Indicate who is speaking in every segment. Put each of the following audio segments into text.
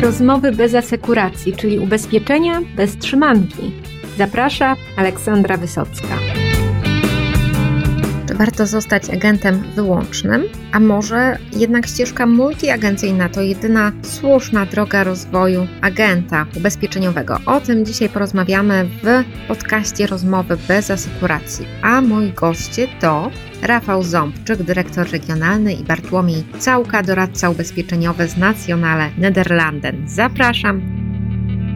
Speaker 1: Rozmowy bez asekuracji, czyli ubezpieczenia bez trzymanki. Zaprasza Aleksandra Wysocka. Warto zostać agentem wyłącznym? A może jednak ścieżka multiagencyjna to jedyna słuszna droga rozwoju agenta ubezpieczeniowego? O tym dzisiaj porozmawiamy w podcaście Rozmowy bez asekuracji. A moi goście to Rafał Ząbczyk, dyrektor regionalny i Bartłomiej Całka, doradca ubezpieczeniowy z Nationale Nederlanden. Zapraszam.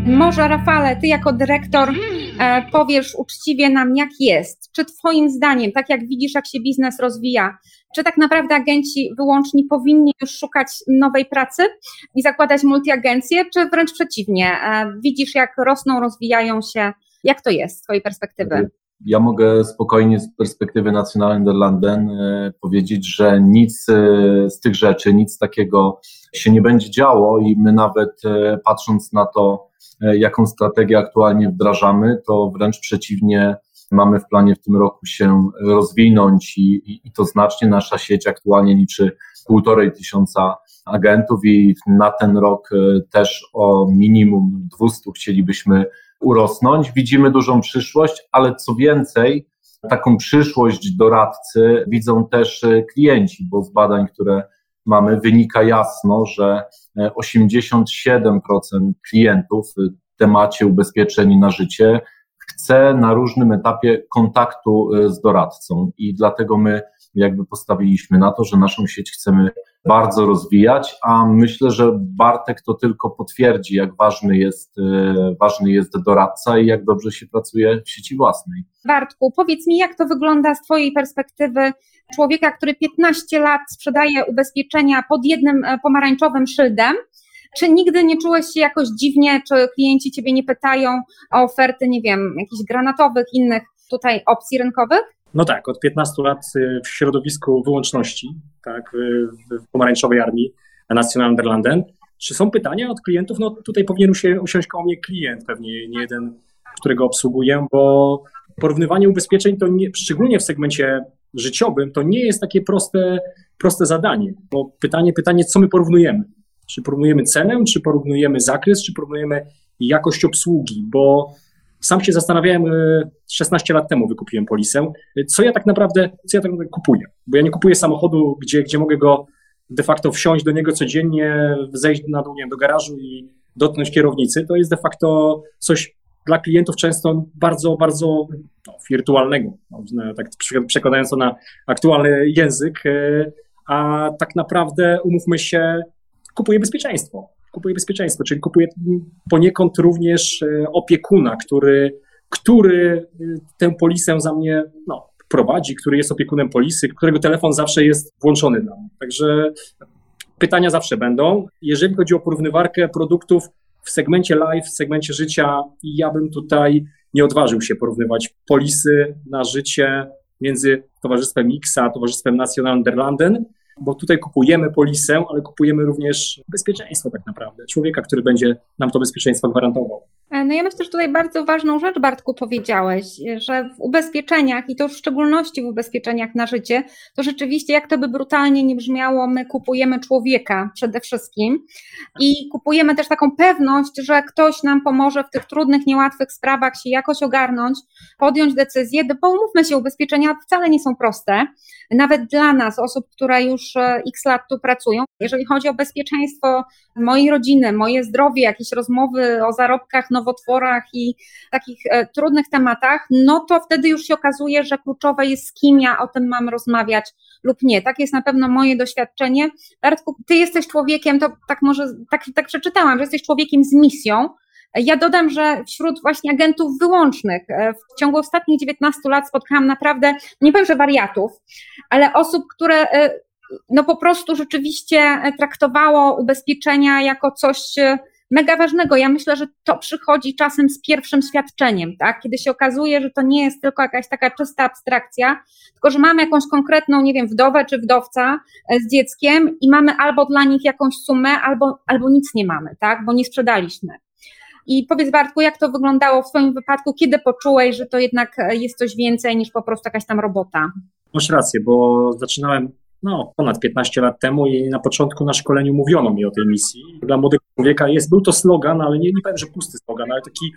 Speaker 2: Może Rafale, ty jako dyrektor e, powiesz uczciwie nam, jak jest. Czy Twoim zdaniem, tak jak widzisz, jak się biznes rozwija, czy tak naprawdę agenci wyłączni powinni już szukać nowej pracy i zakładać multiagencje, czy wręcz przeciwnie? E, widzisz, jak rosną, rozwijają się. Jak to jest z Twojej perspektywy?
Speaker 3: ja mogę spokojnie z perspektywy National Nederlanden e, powiedzieć, że nic e, z tych rzeczy, nic takiego się nie będzie działo i my nawet e, patrząc na to, jaką strategię aktualnie wdrażamy, to wręcz przeciwnie, mamy w planie w tym roku się rozwinąć i, i, i to znacznie. Nasza sieć aktualnie liczy półtorej tysiąca agentów i na ten rok też o minimum 200 chcielibyśmy urosnąć. Widzimy dużą przyszłość, ale co więcej, taką przyszłość doradcy widzą też e, klienci, bo z badań, które mamy, wynika jasno, że 87% e, klientów w temacie ubezpieczeń na życie chce na różnym etapie kontaktu e, z doradcą. I dlatego my jakby postawiliśmy na to, że naszą sieć chcemy bardzo rozwijać, a myślę, że Bartek to tylko potwierdzi, jak ważny jest, e, ważny jest doradca i jak dobrze się pracuje w sieci własnej.
Speaker 2: Bartku, powiedz mi, jak to wygląda z Twojej perspektywy człowieka, który 15 lat sprzedaje ubezpieczenia pod jednym e, pomarańczowym szyldem, czy nigdy nie czułeś się jakoś dziwnie, czy klienci ciebie nie pytają o oferty, nie wiem, jakichś granatowych, innych tutaj opcji rynkowych?
Speaker 4: No tak, od 15 lat y, w środowisku wyłączności, tak, w pomarańczowej armii National Nederlanden. Czy są pytania od klientów? No tutaj powinien usiąść koło mnie klient, pewnie nie jeden, którego obsługuję, bo porównywanie ubezpieczeń to nie, szczególnie w segmencie życiowym, to nie jest takie proste, proste zadanie, bo pytanie, pytanie, co my porównujemy? Czy porównujemy cenę, czy porównujemy zakres, czy porównujemy jakość obsługi, bo sam się zastanawiałem 16 e, lat temu, wykupiłem polisę, co ja tak naprawdę, co ja tak naprawdę kupuję. Bo ja nie kupuję samochodu, gdzie, gdzie mogę go de facto wsiąść do niego codziennie, zejść na dół nie do garażu i dotknąć kierownicy. To jest de facto coś dla klientów często bardzo, bardzo no, wirtualnego, no, tak przekładając to na aktualny język, e, a tak naprawdę, umówmy się, kupuję bezpieczeństwo kupuje bezpieczeństwo, czyli kupuje poniekąd również e, opiekuna, który, który e, tę polisę za mnie no, prowadzi, który jest opiekunem polisy, którego telefon zawsze jest włączony dla mnie. Także pytania zawsze będą. Jeżeli chodzi o porównywarkę produktów w segmencie live, w segmencie życia, ja bym tutaj nie odważył się porównywać polisy na życie między Towarzystwem X a Towarzystwem National Nederlanden bo tutaj kupujemy polisę, ale kupujemy również bezpieczeństwo tak naprawdę, człowieka, który będzie nam to bezpieczeństwo gwarantował.
Speaker 2: E, no ja myślę, że tutaj bardzo ważną rzecz, Bartku, powiedziałeś, że w ubezpieczeniach i to w szczególności w ubezpieczeniach na życie, to rzeczywiście, jak to by brutalnie nie brzmiało, my kupujemy człowieka przede wszystkim i kupujemy też taką pewność, że ktoś nam pomoże w tych trudnych, niełatwych sprawach się jakoś ogarnąć, podjąć decyzję, bo umówmy się, ubezpieczenia wcale nie są proste, nawet dla nas, osób, które już e, x lat tu pracują. Jeżeli chodzi o bezpieczeństwo mojej rodziny, moje zdrowie, jakieś rozmowy o zarobkach, nowotworach i takich e, trudnych tematach, no to wtedy już się okazuje, że kluczowe jest z kim ja o tym mam rozmawiać lub nie. Tak jest na pewno moje doświadczenie. Bartku, ty jesteś człowiekiem, to tak może, tak, tak przeczytałam, że jesteś człowiekiem z misją, ja dodam, że wśród właśnie agentów wyłącznych e, w ciągu ostatnich 19 lat spotkałam naprawdę, nie powiem, że wariatów, ale osób, które e, no po prostu rzeczywiście traktowało ubezpieczenia jako coś mega ważnego. Ja myślę, że to przychodzi czasem z pierwszym świadczeniem, tak? Kiedy się okazuje, że to nie jest tylko jakaś taka czysta abstrakcja, tylko że mamy jakąś konkretną, nie wiem, wdowę czy wdowca z dzieckiem i mamy albo dla nich jakąś sumę, albo, albo nic nie mamy, tak? Bo nie sprzedaliśmy. I powiedz Bartku, jak to wyglądało w Twoim wypadku, kiedy poczułeś, że to jednak jest coś więcej niż po prostu jakaś tam robota?
Speaker 4: Masz rację, bo zaczynałem no, ponad 15 lat temu i na początku na szkoleniu mówiono mi o tej misji. Dla młodego człowieka jest, był to slogan, ale nie, nie powiem, że pusty slogan, ale taki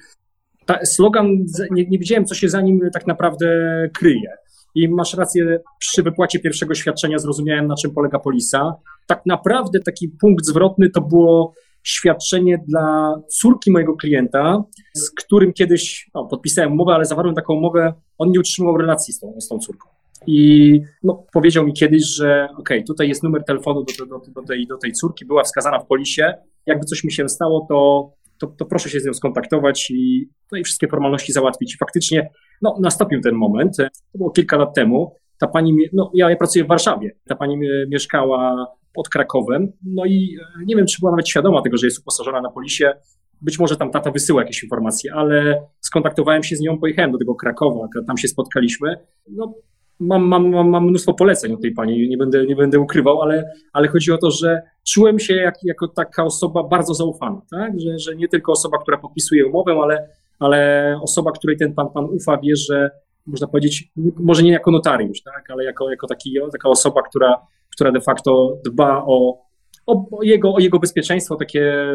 Speaker 4: ta, slogan, nie, nie wiedziałem, co się za nim tak naprawdę kryje. I masz rację, przy wypłacie pierwszego świadczenia zrozumiałem, na czym polega polisa. Tak naprawdę taki punkt zwrotny to było świadczenie dla córki mojego klienta, z którym kiedyś no, podpisałem umowę, ale zawarłem taką umowę, on nie utrzymywał relacji z tą, z tą córką. I no, powiedział mi kiedyś, że ok, tutaj jest numer telefonu do, do, do, tej, do tej córki, była wskazana w polisie. Jakby coś mi się stało, to, to, to proszę się z nią skontaktować i, no i wszystkie formalności załatwić. I faktycznie no, nastąpił ten moment. To było kilka lat temu. Ta pani, no ja, ja pracuję w Warszawie. Ta pani mieszkała pod Krakowem. No i e, nie wiem, czy była nawet świadoma tego, że jest uposażona na polisie. Być może tam tata wysyła jakieś informacje, ale skontaktowałem się z nią, pojechałem do tego Krakowa, tam się spotkaliśmy. No, mam, mam, mam, mam mnóstwo poleceń od tej pani, nie będę, nie będę ukrywał, ale, ale chodzi o to, że czułem się jak, jako taka osoba bardzo zaufana, tak? że, że nie tylko osoba, która podpisuje umowę, ale, ale osoba, której ten pan, pan ufa, wie, że można powiedzieć, może nie jako notariusz, tak? ale jako, jako taki, taka osoba, która, która de facto dba o, o, jego, o jego bezpieczeństwo, takie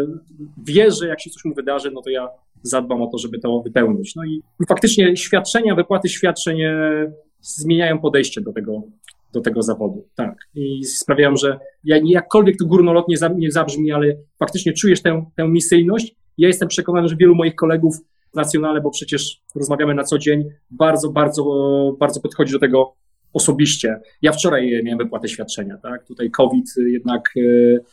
Speaker 4: wie, że jak się coś mu wydarzy, no to ja zadbam o to, żeby to wypełnić. No i faktycznie świadczenia, wypłaty świadczeń zmieniają podejście do tego, do tego zawodu. Tak. I sprawiają, że ja, jakkolwiek to górnolotnie nie zabrzmi, ale faktycznie czujesz tę, tę misyjność. Ja jestem przekonany, że wielu moich kolegów w Nacjonale, bo przecież rozmawiamy na co dzień, bardzo, bardzo, bardzo podchodzi do tego osobiście. Ja wczoraj miałem wypłatę świadczenia, tak? Tutaj COVID jednak e, Y,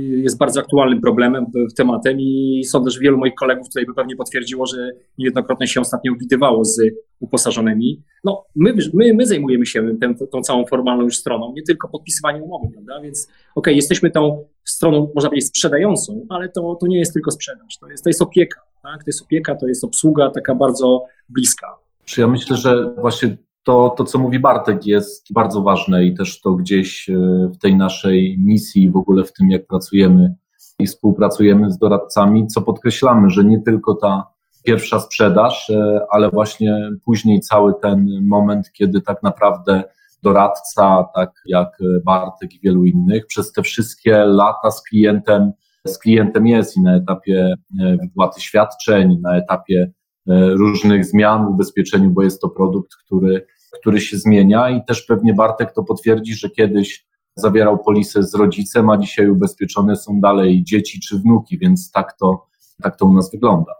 Speaker 4: jest bardzo aktualnym problemem, tematem i sądzę, że wielu moich kolegów tutaj by pewnie potwierdziło, że niejednokrotnie się ostatnio widywało z uposażonymi. No, my, my, my zajmujemy się tę, tą całą formalną już stroną, nie tylko podpisywaniem umowy, prawda? Więc okej, okay, jesteśmy tą stroną, można powiedzieć, sprzedającą, ale to, to nie jest tylko sprzedaż, to jest, to jest opieka, tak? To jest opieka, to jest obsługa taka bardzo bliska.
Speaker 3: Czy ja myślę, że właśnie to, to, co mówi Bartek, jest bardzo ważne i też to gdzieś e, w tej naszej misji, w ogóle w tym, jak pracujemy i współpracujemy z doradcami, co podkreślamy, że nie tylko ta pierwsza sprzedaż, e, ale właśnie później cały ten moment, kiedy tak naprawdę doradca, tak jak Bartek i wielu innych, przez te wszystkie lata z klientem, z klientem jest i na etapie e, wypłaty świadczeń, na etapie różnych zmian w ubezpieczeniu, bo jest to produkt, który który się zmienia i też pewnie Bartek to potwierdzi, że kiedyś zawierał polisę z rodzicem, a dzisiaj ubezpieczone są dalej dzieci czy wnuki, więc tak to, tak to u nas wygląda.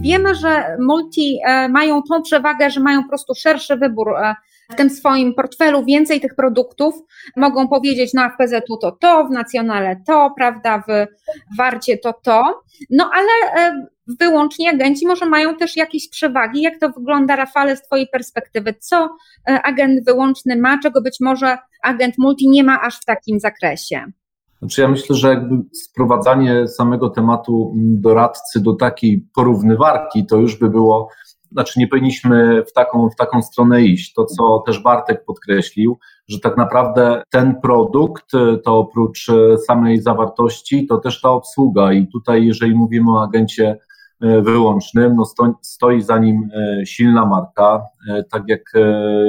Speaker 2: Wiemy, że multi e, mają tą przewagę, że mają po prostu szerszy wybór e, w tym swoim portfelu, więcej tych produktów. Mogą powiedzieć, no w PZU to to, w Nacjonale to, prawda, w Warcie to to. No ale e, wyłącznie agenci może mają też jakieś przewagi. Jak to wygląda, Rafale, z Twojej perspektywy? Co agent wyłączny ma, czego być może agent multi nie ma aż w takim zakresie?
Speaker 3: Znaczy ja myślę, że jakby sprowadzanie samego tematu doradcy do takiej porównywarki, to już by było, znaczy nie powinniśmy w taką, w taką stronę iść. To, co też Bartek podkreślił, że tak naprawdę ten produkt, to oprócz samej zawartości, to też ta obsługa i tutaj jeżeli mówimy o agencie e, wyłącznym, no stoi, stoi za nim e, silna marka. E, tak jak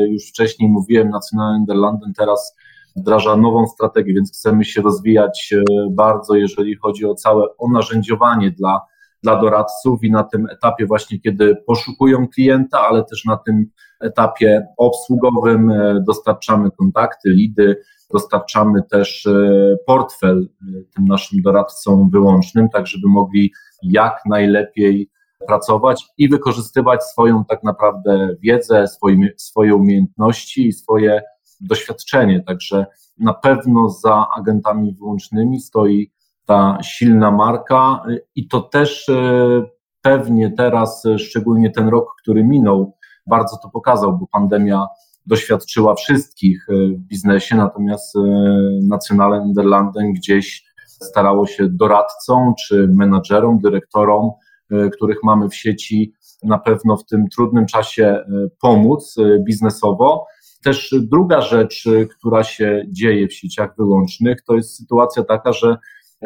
Speaker 3: już wcześniej mówiłem, Nationale Nederlanden teraz wdraża nową strategię, więc chcemy się rozwijać e, bardzo, jeżeli chodzi o całe o narzędziowanie dla, dla doradców i na tym etapie właśnie, kiedy poszukują klienta, ale też na tym etapie obsługowym e, dostarczamy kontakty, lidy, dostarczamy też e, portfel tym naszym doradcom wyłącznym, tak żeby mogli jak najlepiej pracować i wykorzystywać swoją tak naprawdę wiedzę, swoje, swoje umiejętności i swoje doświadczenie. Także na pewno za agentami wyłącznymi stoi ta silna marka i to też e, pewnie teraz, e, szczególnie ten rok, który minął, bardzo to pokazał, bo pandemia doświadczyła wszystkich w biznesie, natomiast Nationale Nederlanden gdzieś starało się doradcom czy menadżerom, dyrektorom, których mamy w sieci, na pewno w tym trudnym czasie pomóc biznesowo. Też druga rzecz, która się dzieje w sieciach wyłącznych, to jest sytuacja taka, że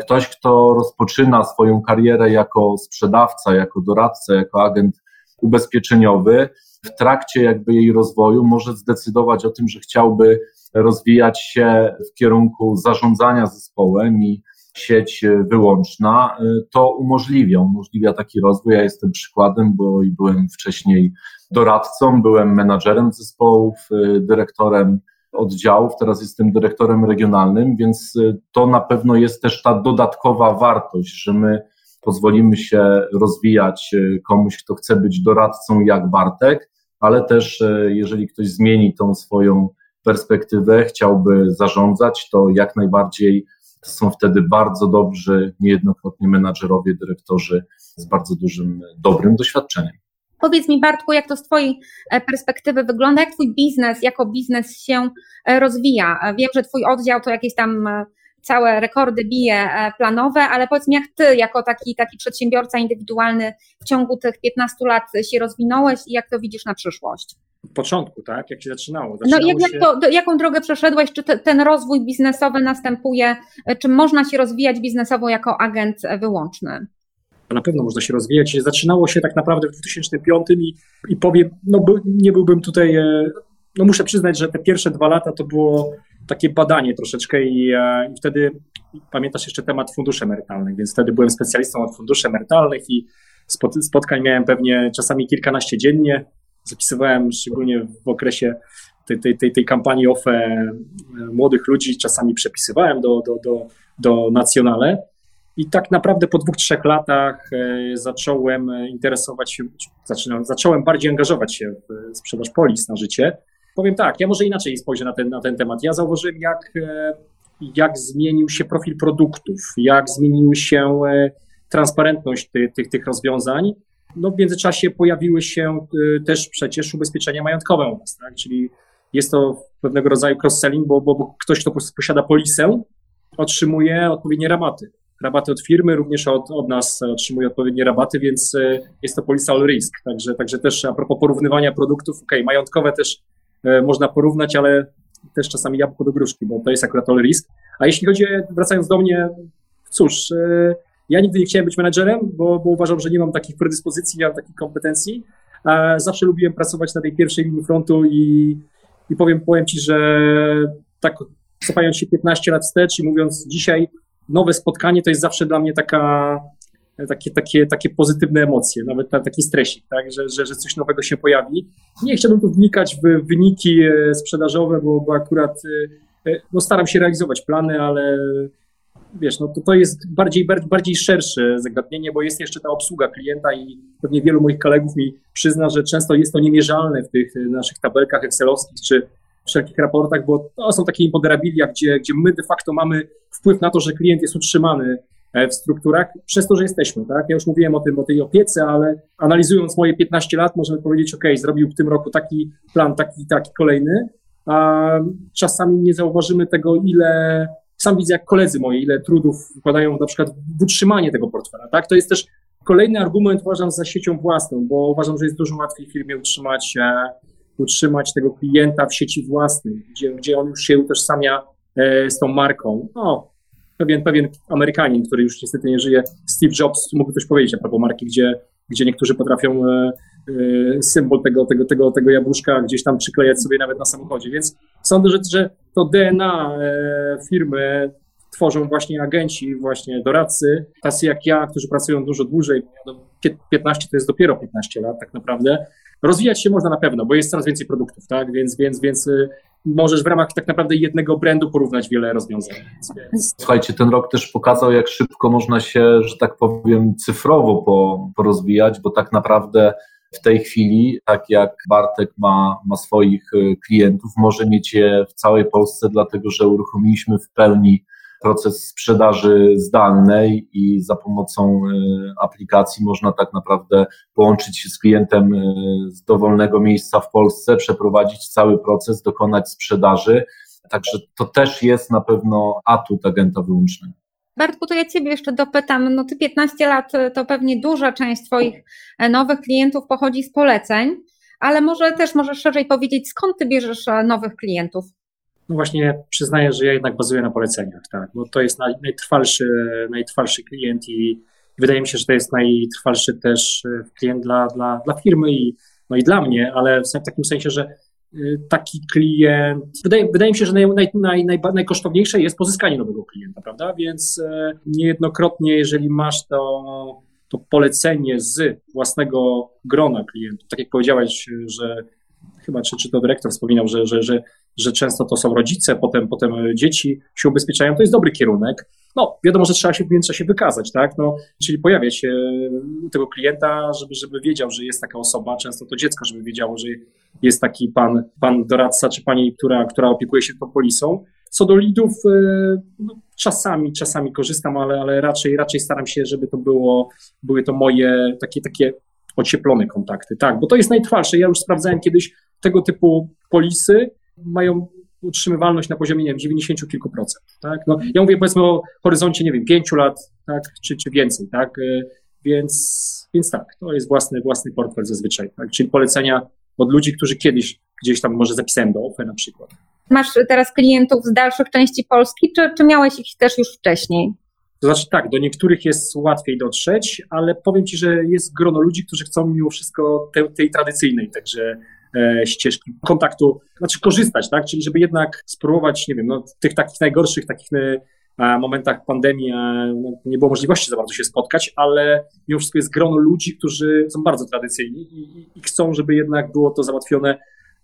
Speaker 3: ktoś, kto rozpoczyna swoją karierę jako sprzedawca, jako doradca, jako agent ubezpieczeniowy w trakcie jakby jej rozwoju może zdecydować o tym, że chciałby rozwijać się w kierunku zarządzania zespołem i sieć wyłączna, to umożliwia, umożliwia taki rozwój. Ja jestem przykładem, bo byłem wcześniej doradcą, byłem menadżerem zespołów, dyrektorem oddziałów, teraz jestem dyrektorem regionalnym, więc to na pewno jest też ta dodatkowa wartość, że my pozwolimy się rozwijać komuś, kto chce być doradcą jak Bartek, ale też e, jeżeli ktoś zmieni tą swoją perspektywę, chciałby zarządzać, to jak najbardziej są wtedy bardzo dobrzy, niejednokrotnie menadżerowie, dyrektorzy z bardzo dużym, dobrym doświadczeniem.
Speaker 2: Powiedz mi, Bartku, jak to z Twojej e, perspektywy wygląda, jak Twój biznes jako biznes się e, rozwija? Wiem, że Twój oddział to jakieś tam całe rekordy bije e, planowe, ale powiedz mi, jak ty jako taki, taki przedsiębiorca indywidualny w ciągu tych 15 lat się rozwinąłeś i jak to widzisz na przyszłość?
Speaker 4: W początku, tak? Jak się zaczynało?
Speaker 2: zaczynało no jak, się... jak to, jaką drogę przeszedłeś? Czy te, ten rozwój biznesowy następuje? Czy można się rozwijać biznesowo jako agent wyłączny?
Speaker 4: Na pewno można się rozwijać. Zaczynało się tak naprawdę w 2005 i, i powiem, no by, nie byłbym tutaj, e, no muszę przyznać, że te pierwsze dwa lata to było takie badanie troszeczkę i, e, i wtedy pamiętasz jeszcze temat funduszy emerytalnych, więc wtedy byłem specjalistą od funduszy emerytalnych i spotkań miałem pewnie czasami kilkanaście dziennie. Zapisywałem szczególnie w okresie tej, tej, tej, tej kampanii OFE e, młodych ludzi, czasami przepisywałem do, do, do, do Nacjonale. I tak naprawdę po dwóch, trzech latach e, zacząłem interesować się, zaczynałem, zacząłem bardziej angażować się w sprzedaż polis na życie. Powiem tak, ja może inaczej spojrzę na ten, na ten temat. Ja zauważyłem, jak, e, jak zmienił się profil produktów, jak zmieniły się e, transparentność tych, tych, tych rozwiązań. No w międzyczasie pojawiły się e, też przecież ubezpieczenia majątkowe u nas, tak? czyli jest to pewnego rodzaju cross-selling, bo, bo, ktoś, kto posiada polisę, otrzymuje odpowiednie rabaty. Rabaty od firmy, również od, od nas otrzymuje odpowiednie rabaty, więc jest to polisa all risk. Także, także też a propos porównywania produktów, ok, majątkowe też E, można porównać, ale też czasami jabłko do gruszki, bo to jest akurat all risk. A jeśli chodzi, wracając do mnie, cóż, e, ja nigdy nie chciałem być menedżerem, bo, bo uważam, że nie mam takich predyspozycji, nie mam takich kompetencji. Zawsze lubiłem pracować na tej pierwszej linii frontu i, i powiem, powiem Ci, że tak cofając się 15 lat wstecz i mówiąc dzisiaj, nowe spotkanie to jest zawsze dla mnie taka takie, takie, takie pozytywne emocje, nawet taki stresik, tak, że, że, że coś nowego się pojawi. Nie chciałbym tu wnikać w wyniki e, sprzedażowe, bo, bo akurat e, e, no, staram się realizować plany, ale wiesz, no to, to jest bardziej, bardziej szersze zagadnienie, bo jest jeszcze ta obsługa klienta i pewnie wielu moich kolegów mi przyzna, że często jest to niemierzalne w tych naszych tabelkach excelowskich czy wszelkich raportach, bo to są takie imponderabilia, gdzie, gdzie my de facto mamy wpływ na to, że klient jest utrzymany E, w strukturach, przez to, że jesteśmy. Tak? Ja już mówiłem o tym, o tej opiece, ale analizując moje 15 lat, możemy powiedzieć, OK, zrobił w tym roku taki plan, taki, taki kolejny, a czasami nie zauważymy tego, ile sam widzę, jak koledzy moi, ile trudów wkładają na przykład w utrzymanie tego portfela. Tak? To jest też kolejny argument, uważam, za siecią własną, bo uważam, że jest dużo łatwiej firmie utrzymać, e, utrzymać tego klienta w sieci własnej, gdzie, gdzie on już się utożsamia e, z tą marką. No, pewien, pewien Amerykanin, który już niestety nie żyje, Steve Jobs, mógłby coś powiedzieć a propos marki, gdzie, gdzie niektórzy potrafią e, e, symbol tego, tego, tego, tego jabłuszka gdzieś tam przyklejać sobie nawet na samochodzie. Więc sądzę, że, że to DNA e, firmy tworzą właśnie agenci, właśnie doradcy, tacy jak ja, którzy pracują dużo dłużej, 15 to jest dopiero 15 lat tak naprawdę. Rozwijać się można na pewno, bo jest coraz więcej produktów, tak? Więc, więc, więc możesz w ramach tak naprawdę jednego brandu porównać wiele rozwiązań.
Speaker 3: Słuchajcie, ten rok też pokazał, jak szybko można się, że tak powiem, cyfrowo po, porozwijać, bo tak naprawdę w tej chwili, tak jak Bartek ma, ma swoich y, klientów, może mieć je w całej Polsce, dlatego że uruchomiliśmy w pełni proces sprzedaży zdalnej i za pomocą e, aplikacji można tak naprawdę połączyć się z klientem e, z dowolnego miejsca w Polsce, przeprowadzić cały proces, dokonać sprzedaży. Także to też jest na pewno atut agenta wyłącznego.
Speaker 2: Bartku, to ja Ciebie jeszcze dopytam. No Ty 15 lat e, to pewnie duża część Twoich nowych klientów pochodzi z poleceń, ale może też możesz szerzej powiedzieć, skąd Ty bierzesz nowych klientów?
Speaker 4: No właśnie przyznaję, że ja jednak bazuję na poleceniach, tak, bo to jest naj, najtrwalszy, najtrwalszy klient i, Wydaje mi się, że to jest najtrwalszy też klient dla, dla, dla firmy i, no i dla mnie, ale w takim sensie, że taki klient. Wydaje, wydaje mi się, że naj, naj, naj, najkosztowniejsze jest pozyskanie nowego klienta, prawda? Więc niejednokrotnie, jeżeli masz to to polecenie z własnego grona klientów. Tak jak powiedziałeś, że chyba czy, czy to dyrektor wspominał, że, że, że, że często to są rodzice, potem, potem dzieci się ubezpieczają, to jest dobry kierunek. No, wiadomo, że trzeba się, trzeba się wykazać, tak? No, czyli pojawia się u tego klienta, żeby, żeby wiedział, że jest taka osoba, często to dziecko, żeby wiedziało, że jest taki pan, pan doradca czy pani, która, która opiekuje się tą polisą. Co do lidów, e, no, czasami, czasami korzystam, ale, ale raczej, raczej staram się, żeby to było, były to moje takie, takie ocieplone kontakty. Tak, bo to jest najtrwalsze. Ja już sprawdzałem kiedyś tego typu polisy, mają utrzymywalność na poziomie, nie wiem, 90 kilku procent, tak? No, ja mówię powiedzmy o horyzoncie, nie wiem, 5 lat, tak, czy, czy więcej, tak? E, więc, więc tak, to jest własny, własny portfel zazwyczaj, tak? Czyli polecenia od ludzi, którzy kiedyś gdzieś tam może zapisałem do OFE na przykład.
Speaker 2: Masz teraz klientów z dalszych części Polski, czy, czy miałeś ich też już wcześniej?
Speaker 4: To znaczy tak, do niektórych jest łatwiej dotrzeć, ale powiem Ci, że jest grono ludzi, którzy chcą mimo wszystko tej, tej tradycyjnej także ścieżki kontaktu, znaczy korzystać, tak? Czyli żeby jednak spróbować, nie wiem, no, tych takich najgorszych takich e, momentach pandemii e, no, nie było możliwości za bardzo się spotkać, ale mimo wszystko jest grono ludzi, którzy są bardzo tradycyjni i, i, chcą, żeby jednak było to załatwione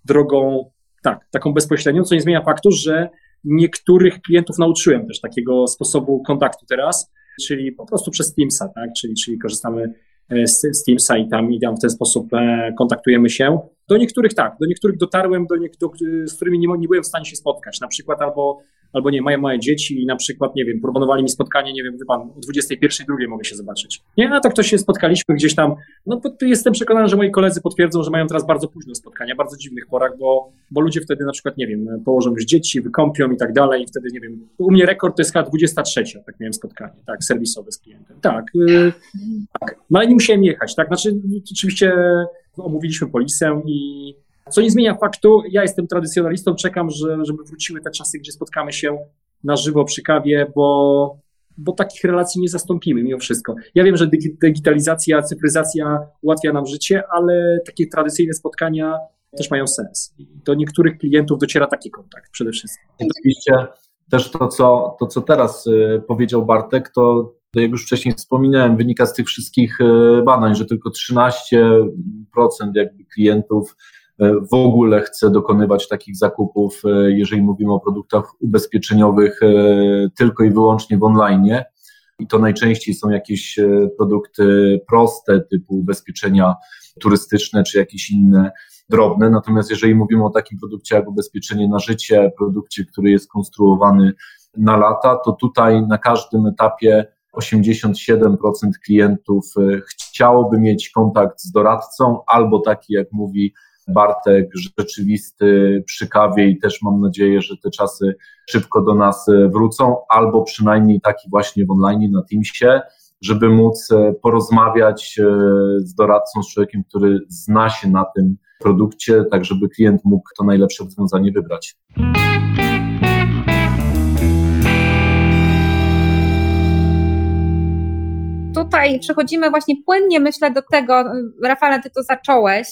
Speaker 4: drogą, tak, taką bezpośrednią, co nie zmienia faktu, że niektórych klientów nauczyłem też takiego sposobu kontaktu teraz, czyli po prostu przez Teamsa, tak, czyli, czyli korzystamy e, z, z Teamsa i tam, i tam w ten sposób e, kontaktujemy się. Do niektórych tak, do niektórych dotarłem, do, do z którymi nie, nie byłem w stanie się spotkać, na przykład albo albo nie, mają małe dzieci i na przykład, nie wiem, proponowali mi spotkanie, nie wiem, wie pan, o 21.02 mogę się zobaczyć. Nie, a tak to się spotkaliśmy gdzieś tam, no jestem przekonany, że moi koledzy potwierdzą, że mają teraz bardzo późne spotkania, bardzo dziwnych porach, bo, bo ludzie wtedy na przykład, nie wiem, położą już dzieci, wykąpią i tak dalej i wtedy, nie wiem, u mnie rekord to jest chyba 23, tak miałem spotkanie, tak, serwisowe z klientem. Tak, yy, tak, no ale nie musiałem jechać, tak, znaczy oczywiście omówiliśmy polisę i co nie zmienia faktu, ja jestem tradycjonalistą, czekam, że, żeby wróciły te czasy, gdzie spotkamy się na żywo przy kawie, bo, bo takich relacji nie zastąpimy mimo wszystko. Ja wiem, że digitalizacja, cyfryzacja ułatwia nam życie, ale takie tradycyjne spotkania też mają sens. Do niektórych klientów dociera taki kontakt przede wszystkim.
Speaker 3: Oczywiście też to, co, to, co teraz y, powiedział Bartek, to jak już wcześniej wspominałem, wynika z tych wszystkich y, badań, że tylko 13% jakby klientów E, w ogóle chce dokonywać takich zakupów, e, jeżeli mówimy o produktach ubezpieczeniowych, e, tylko i wyłącznie w online. I to najczęściej są jakieś produkty proste, typu ubezpieczenia turystyczne czy jakieś inne drobne. Natomiast jeżeli mówimy o takim produkcie jak ubezpieczenie na życie, produkcie, który jest konstruowany na lata, to tutaj na każdym etapie 87% klientów chciałoby mieć kontakt z doradcą albo taki, jak mówi Bartek rzeczywisty przy kawie i też mam nadzieję, że te czasy szybko do nas e, wrócą, albo przynajmniej taki właśnie w online na Teamsie, żeby móc e, porozmawiać e, z doradcą, z człowiekiem, który zna się na tym produkcie, tak żeby klient mógł to najlepsze rozwiązanie wybrać.
Speaker 2: Tutaj przechodzimy właśnie płynnie, myślę, do tego, Rafale, ty to zacząłeś,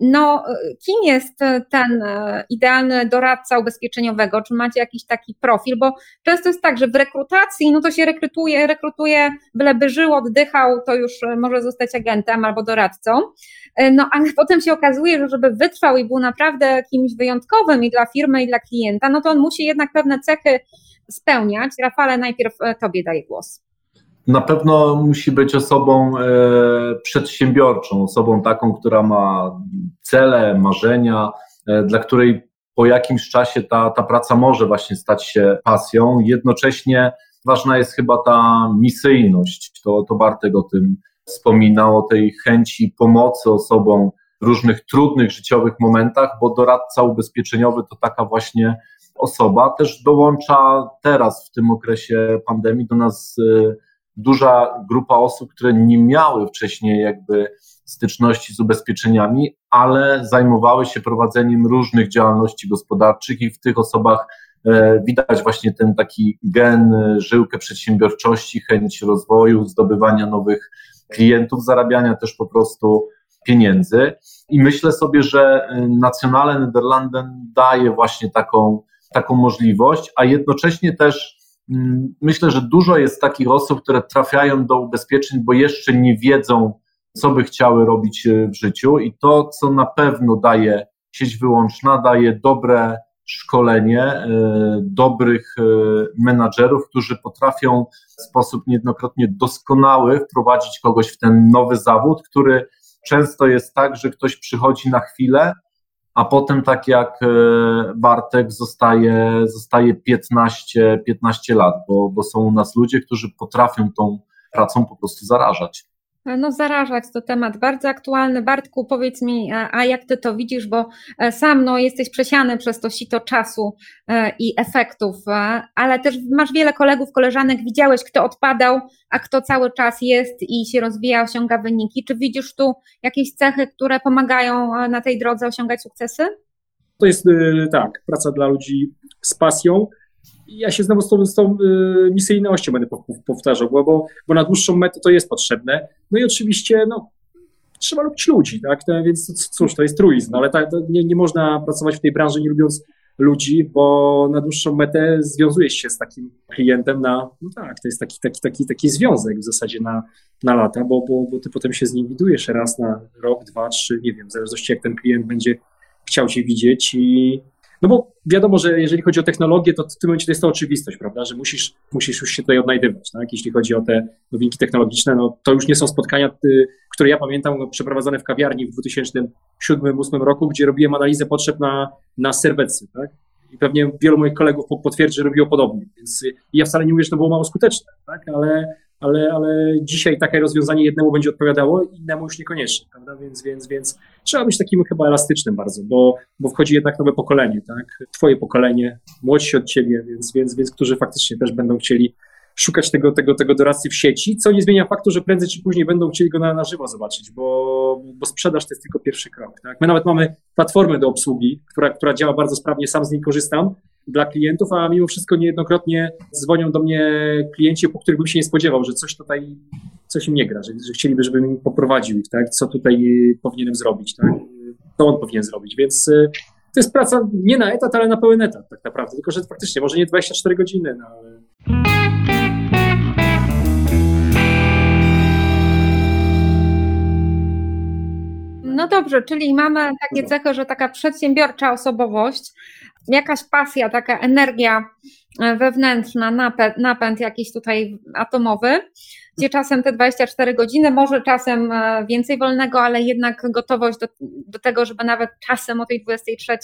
Speaker 2: no, kim jest ten e, idealny doradca ubezpieczeniowego? Czy macie jakiś taki profil? Bo często jest tak, że w rekrutacji, no to się rekrutuje, rekrutuje, byleby żył, oddychał, to już e, może zostać agentem albo doradcą. E, no, ale potem się okazuje, że żeby wytrwał i był naprawdę kimś wyjątkowym i dla firmy, i dla klienta, no to on musi jednak pewne cechy spełniać. Rafale, najpierw Tobie daję głos
Speaker 3: na pewno musi być osobą e, przedsiębiorczą, osobą taką, która ma cele, marzenia, e, dla której po jakimś czasie ta, ta praca może właśnie stać się pasją. Jednocześnie ważna jest chyba ta misyjność. To, to Bartek o tym wspominał, o tej chęci pomocy osobom w różnych trudnych życiowych momentach, bo doradca ubezpieczeniowy to taka właśnie osoba. Też dołącza teraz w tym okresie pandemii do nas e, duża grupa osób, które nie miały wcześniej jakby styczności z ubezpieczeniami, ale zajmowały się prowadzeniem różnych działalności gospodarczych i w tych osobach e, widać właśnie ten taki gen, żyłkę przedsiębiorczości, chęć rozwoju, zdobywania nowych klientów, zarabiania też po prostu pieniędzy. I myślę sobie, że Nationale Nederlanden daje właśnie taką, taką możliwość, a jednocześnie też myślę, że dużo jest takich osób, które trafiają do ubezpieczeń, bo jeszcze nie wiedzą, co by chciały robić e, w życiu. I to, co na pewno daje sieć wyłączna, daje dobre szkolenie e, dobrych e, menadżerów, którzy potrafią w sposób niejednokrotnie doskonały wprowadzić kogoś w ten nowy zawód, który często jest tak, że ktoś przychodzi na chwilę, a potem tak jak Bartek zostaje, zostaje 15, 15 lat, bo, bo są u nas ludzie, którzy potrafią tą pracą po prostu zarażać.
Speaker 2: No, zarażać to temat bardzo aktualny. Bartku, powiedz mi, e, a jak ty to widzisz, bo e, sam no, jesteś przesiany przez to sito czasu e, i efektów, ale też masz wiele kolegów, koleżanek, widziałeś, kto odpadał, a kto cały czas jest i się rozwija, osiąga wyniki. Czy widzisz tu jakieś cechy, które pomagają na tej drodze osiągać sukcesy?
Speaker 4: To jest tak, praca dla ludzi z pasją, ja się znowu z tą, z tą y, misyjnością będę powtarzał, bo, bo, bo na dłuższą metę to jest potrzebne. No i oczywiście no, trzeba lubić ludzi, tak? To, więc cóż, to jest truizm, no, ale tak, nie, nie można pracować w tej branży nie lubiąc ludzi, bo na dłuższą metę związujesz się z takim klientem na, no tak, to jest taki, taki, taki, taki związek w zasadzie na, na lata, bo, bo, bo ty potem się z nim widujesz raz na rok, dwa, trzy, nie wiem, w zależności jak ten klient będzie chciał cię widzieć i no bo wiadomo, że jeżeli chodzi o technologię, to w tym momencie to jest to oczywistość, prawda, że musisz, musisz już się tutaj odnajdywać, tak? Jeśli chodzi o te nowinki technologiczne, no to już nie są spotkania, y, które ja pamiętam przeprowadzone w kawiarni w 2007-2008 roku, gdzie robiłem analizę potrzeb na, na serwetce, tak? I pewnie wielu moich kolegów potwierdzi, że robiło podobnie. Więc y, ja wcale nie mówię, że to było mało skuteczne, tak? ale, ale, ale dzisiaj takie rozwiązanie jednemu będzie odpowiadało, innemu już niekoniecznie, prawda? Więc, więc, więc trzeba być takim chyba elastycznym bardzo, bo, bo wchodzi jednak nowe pokolenie, tak? Twoje pokolenie, młodsi od ciebie, więc, więc, więc którzy faktycznie też będą chcieli szukać tego, tego, tego doradcy w sieci, co nie zmienia faktu, że prędzej czy później będą chcieli go na, na żywo zobaczyć, bo, bo sprzedaż to jest tylko pierwszy krok. Tak? My nawet mamy platformę do obsługi, która, która działa bardzo sprawnie, sam z niej korzystam dla klientów, a mimo wszystko niejednokrotnie dzwonią do mnie klienci, po których bym się nie spodziewał, że coś tutaj, coś im nie gra, że, że chcieliby, żebym im poprowadził ich, tak? co tutaj powinienem zrobić, tak? co on powinien zrobić, więc y, to jest praca nie na etat, ale na pełen etat tak naprawdę, tylko że faktycznie może nie 24 godziny, no ale...
Speaker 2: No dobrze, czyli mamy takie cechy, że taka przedsiębiorcza osobowość, jakaś pasja, taka energia e, wewnętrzna, napęd, napęd jakiś tutaj atomowy, gdzie czasem te 24 godziny, może czasem e, więcej wolnego, ale jednak gotowość do, do tego, żeby nawet czasem o tej 23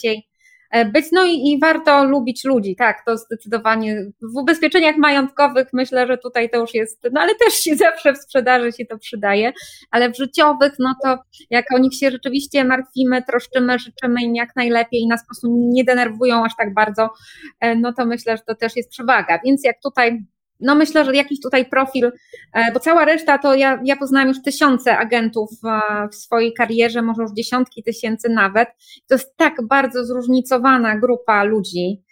Speaker 2: E, być. No i, i, warto lubić ludzi, tak, to zdecydowanie. W ubezpieczeniach majątkowych myślę, że tutaj to już jest, no ale też się zawsze w sprzedaży się to przydaje, ale w życiowych, no to jak o nich się rzeczywiście martwimy, troszczymy, życzymy im jak najlepiej i nas po prostu nie denerwują aż tak bardzo, e, no to myślę, że to też jest przewaga. Więc jak tutaj no myślę, że jakiś tutaj profil, e, bo cała reszta to ja, ja poznałam już tysiące agentów w swojej karierze, może już dziesiątki tysięcy nawet. To jest tak bardzo zróżnicowana grupa ludzi,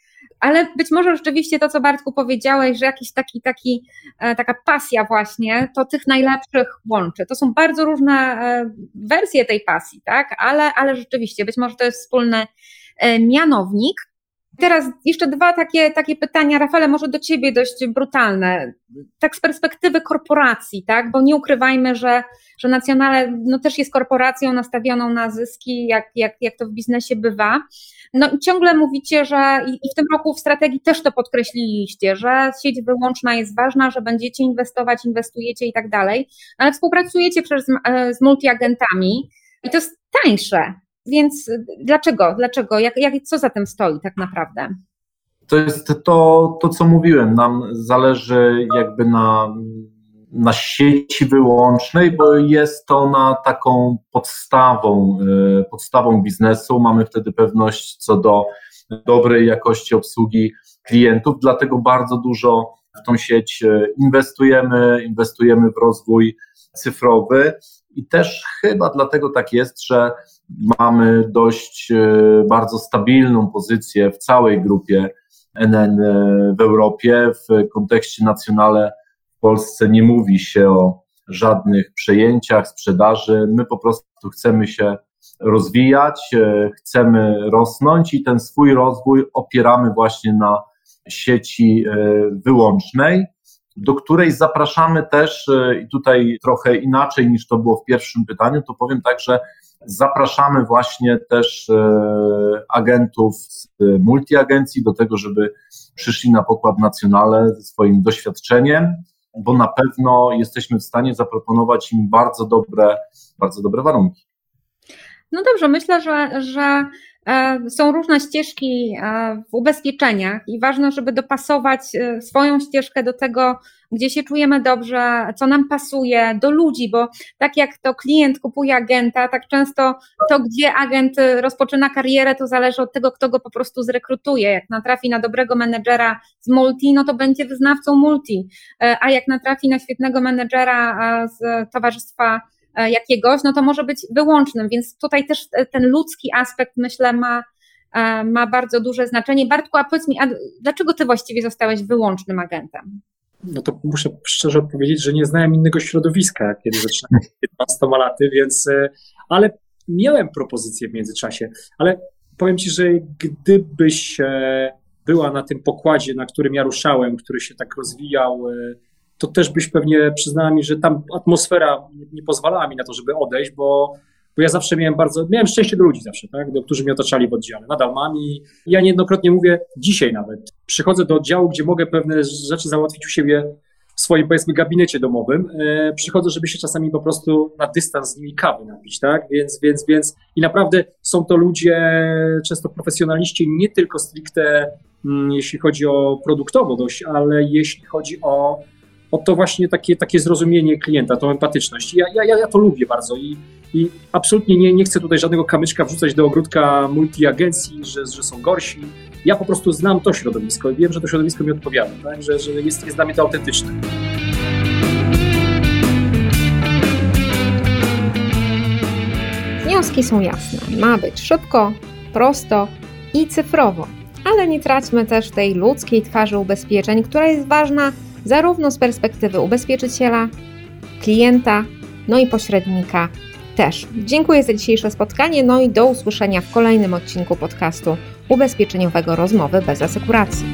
Speaker 2: ale być może rzeczywiście to, co Bartku powiedziałeś, że jakiś taki, taki, e, taka pasja właśnie, to tych najlepszych łączy. To są bardzo różne e, wersje tej pasji, tak? Ale, ale rzeczywiście, być może to jest wspólny mianownik. Teraz jeszcze dwa takie, takie pytania, Rafale, może do Ciebie dość brutalne. Tak z perspektywy korporacji, tak? Bo nie ukrywajmy, że, że Nacjonale no, też jest korporacją nastawioną na zyski, jak, jak, jak to w biznesie bywa. No i ciągle mówicie, że i w tym roku w strategii też to podkreśliliście, że sieć wyłączna jest ważna, że będziecie inwestować, inwestujecie i tak dalej, ale współpracujecie przecież z, z multiagentami i to jest tańsze. Więc dlaczego? Dlaczego? Jak, jak, co za tym stoi tak naprawdę?
Speaker 3: To jest to, to, co mówiłem. Nam zależy jakby na, na sieci wyłącznej, bo jest ona taką podstawą, e, podstawą biznesu. Mamy wtedy pewność co do dobrej jakości obsługi klientów, dlatego bardzo dużo w tą sieć e, inwestujemy, inwestujemy w rozwój cyfrowy i też chyba dlatego tak jest, że mamy dość e, bardzo stabilną pozycję w całej grupie NN w Europie. W kontekście nacjonale w Polsce nie mówi się o żadnych przejęciach, sprzedaży. My po prostu chcemy się rozwijać, e, chcemy rosnąć i ten swój rozwój opieramy właśnie na sieci e, wyłącznej, do której zapraszamy też, e, i tutaj trochę inaczej niż to było w pierwszym pytaniu, to powiem tak, że zapraszamy właśnie też agentów z multiagencji do tego, żeby przyszli na pokład nacjonale ze swoim doświadczeniem, bo na pewno jesteśmy w stanie zaproponować im bardzo dobre, bardzo dobre warunki.
Speaker 2: No dobrze, myślę, że, że e, są różne ścieżki e, w ubezpieczeniach i ważne, żeby dopasować e, swoją ścieżkę do tego, gdzie się czujemy dobrze, co nam pasuje, do ludzi, bo tak jak to klient kupuje agenta, tak często to, gdzie agent rozpoczyna karierę, to zależy od tego, kto go po prostu zrekrutuje. Jak natrafi na dobrego menedżera z multi, no to będzie wyznawcą multi, a jak natrafi na świetnego menedżera z towarzystwa E, jakiegoś, no to może być wyłącznym, więc tutaj też ten ludzki aspekt myślę ma, e, ma bardzo duże znaczenie. Bartku, a powiedz mi, a dlaczego ty właściwie zostałeś wyłącznym agentem?
Speaker 4: No to muszę szczerze odpowiedzieć, że nie znałem innego środowiska, kiedy zaczynałem 15 laty, więc, e, ale miałem propozycje w międzyczasie, ale powiem Ci, że gdybyś była na tym pokładzie, na którym ja ruszałem, który się tak rozwijał, to też byś pewnie przyznała mi, że tam atmosfera nie, pozwalała mi na to, żeby odejść, bo, bo ja zawsze miałem bardzo, miałem szczęście do ludzi zawsze, tak, do, którzy mnie otaczali w oddziale. Nadal mam i ja niejednokrotnie mówię, dzisiaj nawet, przychodzę do oddziału, gdzie mogę pewne rzeczy załatwić u siebie w swoim, powiedzmy, gabinecie domowym. E, przychodzę, żeby się czasami po prostu na dystans z nimi kawy napić, tak? Więc, więc, więc i naprawdę są to ludzie, często profesjonaliści, nie tylko stricte mm, jeśli chodzi o produktowość, ale jeśli chodzi o to właśnie takie, takie zrozumienie klienta, tą empatyczność. Ja, ja, ja to lubię bardzo i, i absolutnie nie, nie chcę tutaj żadnego kamyczka wrzucać do ogródka multiagencji, że, że są gorsi. Ja po prostu znam to środowisko i wiem, że to środowisko mi odpowiada, tak? że, że jest, jest dla mnie to autentyczne.
Speaker 1: Wnioski są jasne. Ma być szybko, prosto i cyfrowo. Ale nie traćmy też tej ludzkiej twarzy ubezpieczeń, która jest ważna zarówno z perspektywy ubezpieczyciela, klienta, no i pośrednika też. Dziękuję za dzisiejsze spotkanie, no i do usłyszenia w kolejnym odcinku podcastu ubezpieczeniowego Rozmowy bez asekuracji.